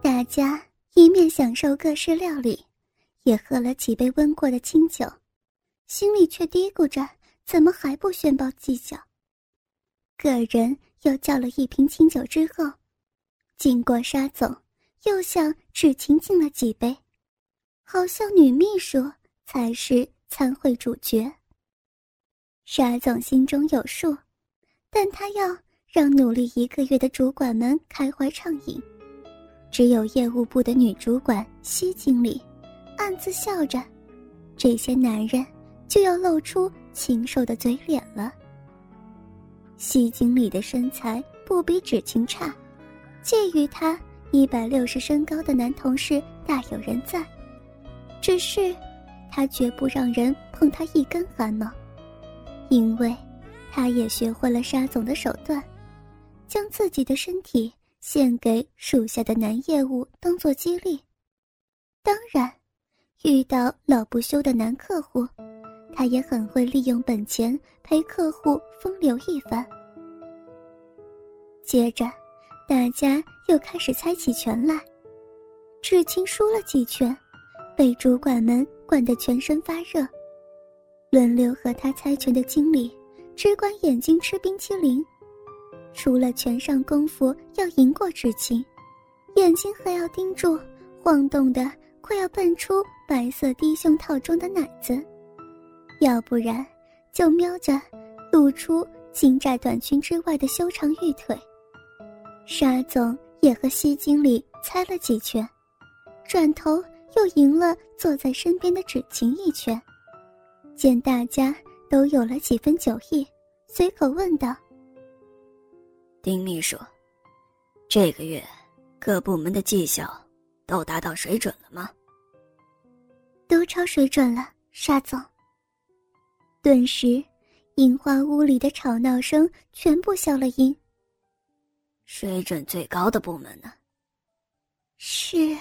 大家一面享受各式料理，也喝了几杯温过的清酒，心里却嘀咕着：怎么还不宣报计较？个人又叫了一瓶清酒之后，经过沙总，又向芷晴敬了几杯，好像女秘书才是参会主角。沙总心中有数，但他要让努力一个月的主管们开怀畅饮，只有业务部的女主管西经理，暗自笑着，这些男人就要露出禽兽的嘴脸了。西经理的身材不比芷晴差，介于他一百六十身高的男同事大有人在，只是他绝不让人碰他一根汗毛，因为他也学会了沙总的手段，将自己的身体献给属下的男业务当做激励。当然，遇到老不休的男客户。他也很会利用本钱陪客户风流一番。接着，大家又开始猜起拳来。芷晴输了几拳，被主管们灌得全身发热。轮流和他猜拳的经理只管眼睛吃冰淇淋，除了拳上功夫要赢过芷晴，眼睛还要盯住晃动的快要蹦出白色低胸套装的奶子。要不然，就瞄着露出金寨短裙之外的修长玉腿。沙总也和西经理猜了几拳，转头又赢了坐在身边的芷晴一拳。见大家都有了几分酒意，随口问道：“丁秘书，这个月各部门的绩效都达到水准了吗？”“都超水准了，沙总。”顿时，樱花屋里的吵闹声全部消了音。水准最高的部门呢？是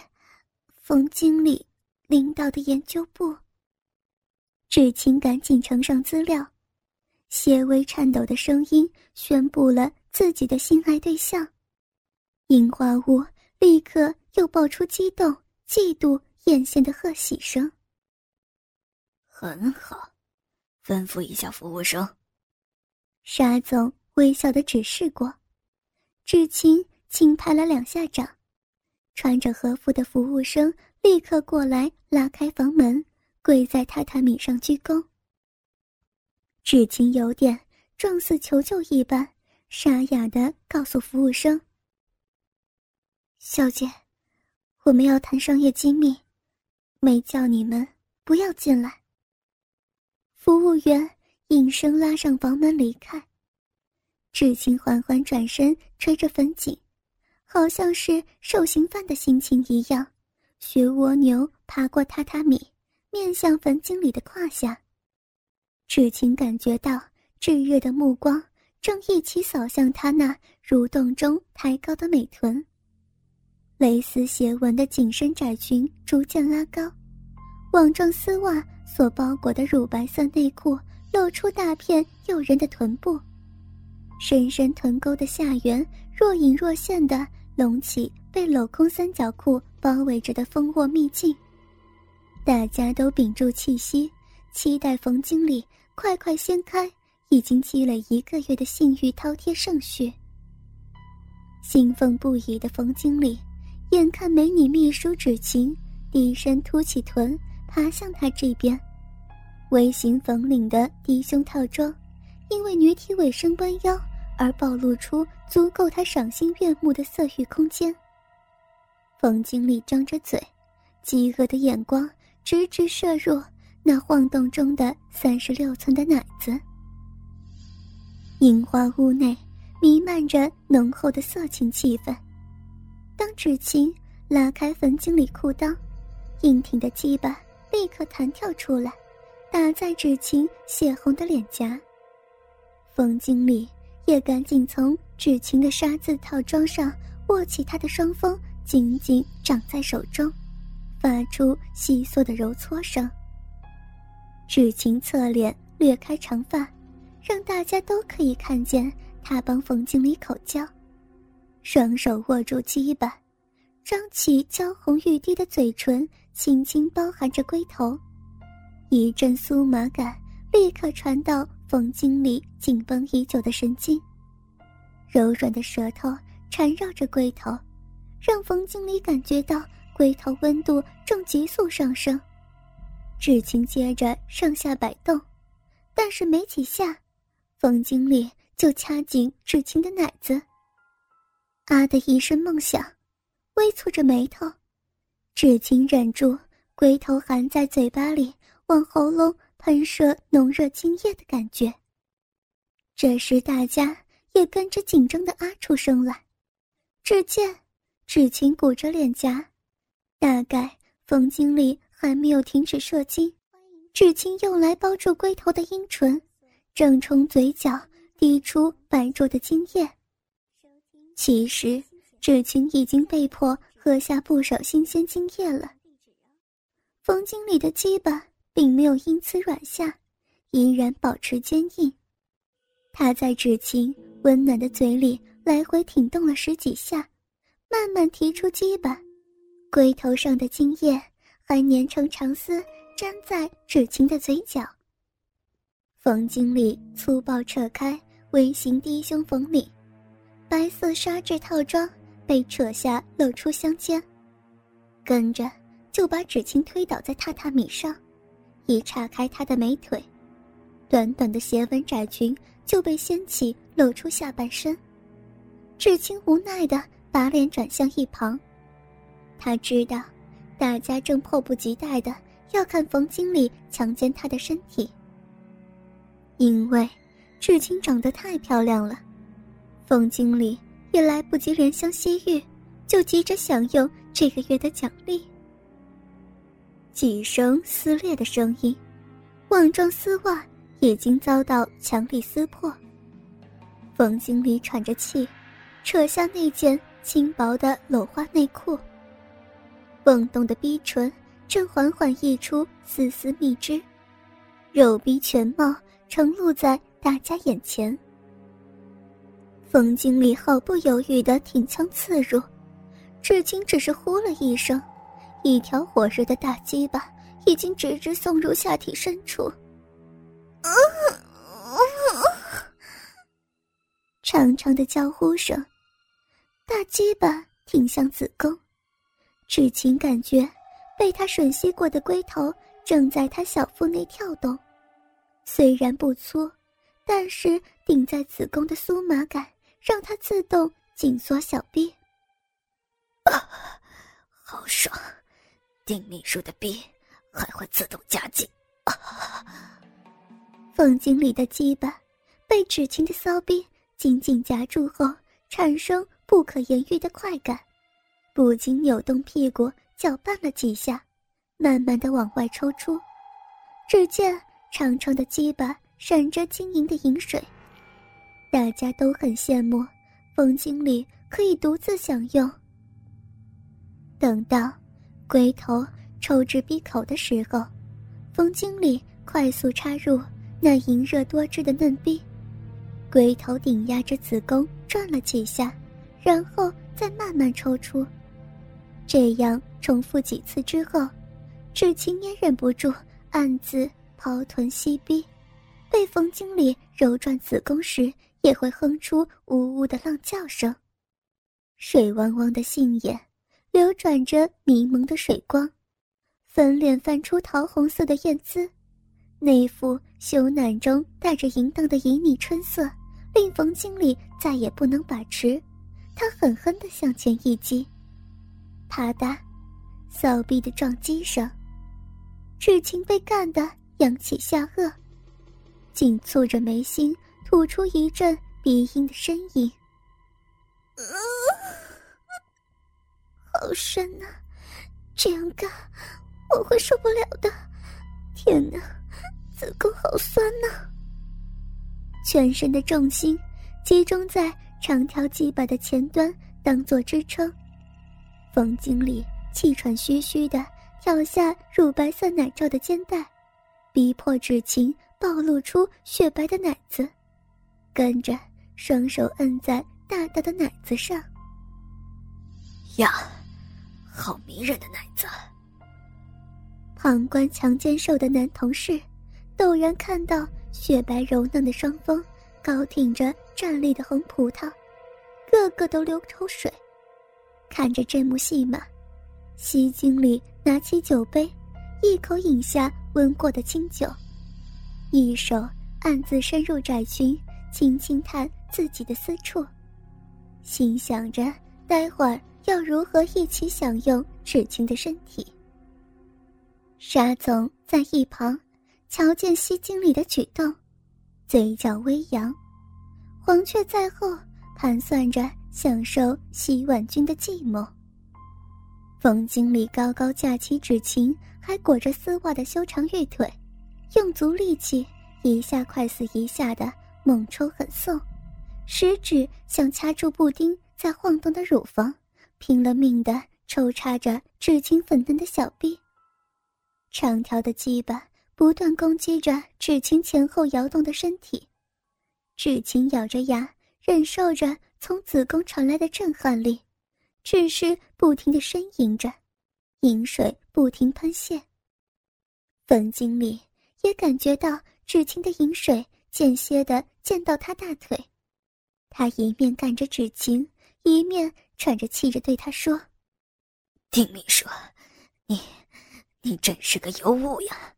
冯经理领导的研究部。志清赶紧呈上资料，些微颤抖的声音宣布了自己的心爱对象。樱花屋立刻又爆出激动、嫉妒、艳羡的贺喜声。很好。吩咐一下服务生。沙总微笑的指示过，志清轻拍了两下掌，穿着和服的服务生立刻过来拉开房门，跪在榻榻米上鞠躬。志清有点状似求救一般，沙哑的告诉服务生：“小姐，我们要谈商业机密，没叫你们不要进来。”服务员应声拉上房门离开。芷晴缓缓转身，吹着粉颈，好像是受刑犯的心情一样，学蜗牛爬过榻榻米，面向冯经理的胯下。芷晴感觉到炙热的目光正一起扫向他那蠕动中抬高的美臀。蕾丝斜纹的紧身窄裙逐渐拉高。网状丝袜所包裹的乳白色内裤露出大片诱人的臀部，深深臀沟的下缘若隐若现的隆起，被镂空三角裤包围着的蜂窝秘境。大家都屏住气息，期待冯经理快快掀开已经积累一个月的性欲饕餮盛序。兴奋不已的冯经理，眼看美女秘书芷晴低身凸起臀。爬向他这边，微型缝领的低胸套装，因为女体尾身弯腰而暴露出足够他赏心悦目的色欲空间。冯经理张着嘴，饥饿的眼光直直射入那晃动中的三十六寸的奶子。樱花屋内弥漫着浓厚的色情气氛。当芷晴拉开冯经理裤裆，硬挺的鸡巴。立刻弹跳出来，打在芷晴血红的脸颊。冯经理也赶紧从芷晴的纱字套装上握起她的双峰，紧紧掌在手中，发出细碎的揉搓声。芷晴侧脸掠开长发，让大家都可以看见他帮冯经理口交，双手握住鸡巴，张起娇红欲滴的嘴唇，轻轻包含着龟头，一阵酥麻感立刻传到冯经理紧绷已久的神经。柔软的舌头缠绕着龟头，让冯经理感觉到龟头温度正急速上升。志清接着上下摆动，但是没几下，冯经理就掐紧志清的奶子。啊的一声梦响，微蹙着眉头，志清忍住龟头含在嘴巴里往喉咙喷射浓热精液的感觉。这时大家也跟着紧张的啊出声来。只见志清鼓着脸颊，大概冯经理。还没有停止射精，至亲用来包住龟头的阴唇，正从嘴角滴出白灼的精液。其实，至亲已经被迫喝下不少新鲜精液了。冯经理的鸡巴并没有因此软下，依然保持坚硬。他在至亲温暖的嘴里来回挺动了十几下，慢慢提出鸡巴，龟头上的精液。还粘成长丝，粘在芷晴的嘴角。冯经理粗暴扯开微型低胸缝里，白色纱质套装被扯下，露出香肩。跟着就把芷晴推倒在榻榻米上，一岔开她的美腿，短短的斜纹窄裙就被掀起，露出下半身。芷晴无奈的把脸转向一旁，他知道。大家正迫不及待的要看冯经理强奸她的身体，因为至清长得太漂亮了，冯经理也来不及怜香惜玉，就急着享用这个月的奖励。几声撕裂的声音，网状丝袜已经遭到强力撕破。冯经理喘着气，扯下那件轻薄的裸花内裤。蹦动的逼唇正缓缓溢出丝丝蜜汁，肉逼全貌呈露在大家眼前。冯经理毫不犹豫地挺枪刺入，至今只是呼了一声，一条火热的大鸡巴已经直直送入下体深处。长长的叫呼声，大鸡巴挺向子宫。至晴感觉，被他吮吸过的龟头正在他小腹内跳动，虽然不粗，但是顶在子宫的酥麻感让它自动紧缩小臂。啊，好爽！丁秘书的臂还会自动夹紧。啊，凤经理的鸡巴被至晴的骚逼紧紧夹住后，产生不可言喻的快感。不禁扭动屁股，搅拌了几下，慢慢的往外抽出。只见长长的鸡巴闪着晶莹的银水。大家都很羡慕，冯经理可以独自享用。等到龟头抽至闭口的时候，冯经理快速插入那银热多汁的嫩逼，龟头顶压着子宫转了几下，然后再慢慢抽出。这样重复几次之后，志清也忍不住暗自刨臀吸逼，被冯经理揉转子宫时也会哼出呜呜的浪叫声。水汪汪的杏眼，流转着迷蒙的水光，粉脸泛出桃红色的艳姿，那副羞赧中带着淫荡的旖旎春色，令冯经理再也不能把持，他狠狠地向前一击。啪嗒，骚逼的撞击声。志清被干得扬起下颚，紧蹙着眉心，吐出一阵鼻音的呻吟。好深啊！这样干，我会受不了的。天哪，子宫好酸呐！全身的重心集中在长条鸡巴的前端，当做支撑。冯经理气喘吁吁的跳下乳白色奶罩的肩带，逼迫芷晴暴露出雪白的奶子，跟着双手摁在大大的奶子上。呀，好迷人的奶子。旁观强奸兽的男同事，陡然看到雪白柔嫩的双峰，高挺着站立的红葡萄，个个都流口水。看着这幕戏码，西经理拿起酒杯，一口饮下温过的清酒，一手暗自深入窄裙，轻轻探自己的私处，心想着待会儿要如何一起享用芷晴的身体。沙总在一旁瞧见西经理的举动，嘴角微扬，黄雀在后盘算着。享受洗碗君的寂寞。冯经理高高架起纸琴，还裹着丝袜的修长玉腿，用足力气，一下快死一下的猛抽狠送，食指想掐住布丁在晃动的乳房，拼了命的抽插着纸琴粉嫩的小臂。长条的鸡巴不断攻击着纸琴前后摇动的身体，纸琴咬着牙，忍受着。从子宫传来的震撼力，只是不停的呻吟着，饮水不停喷泄。冯经理也感觉到芷晴的饮水间歇的溅到他大腿，他一面赶着芷晴，一面喘着气着对他说：“丁秘书，你，你真是个尤物呀！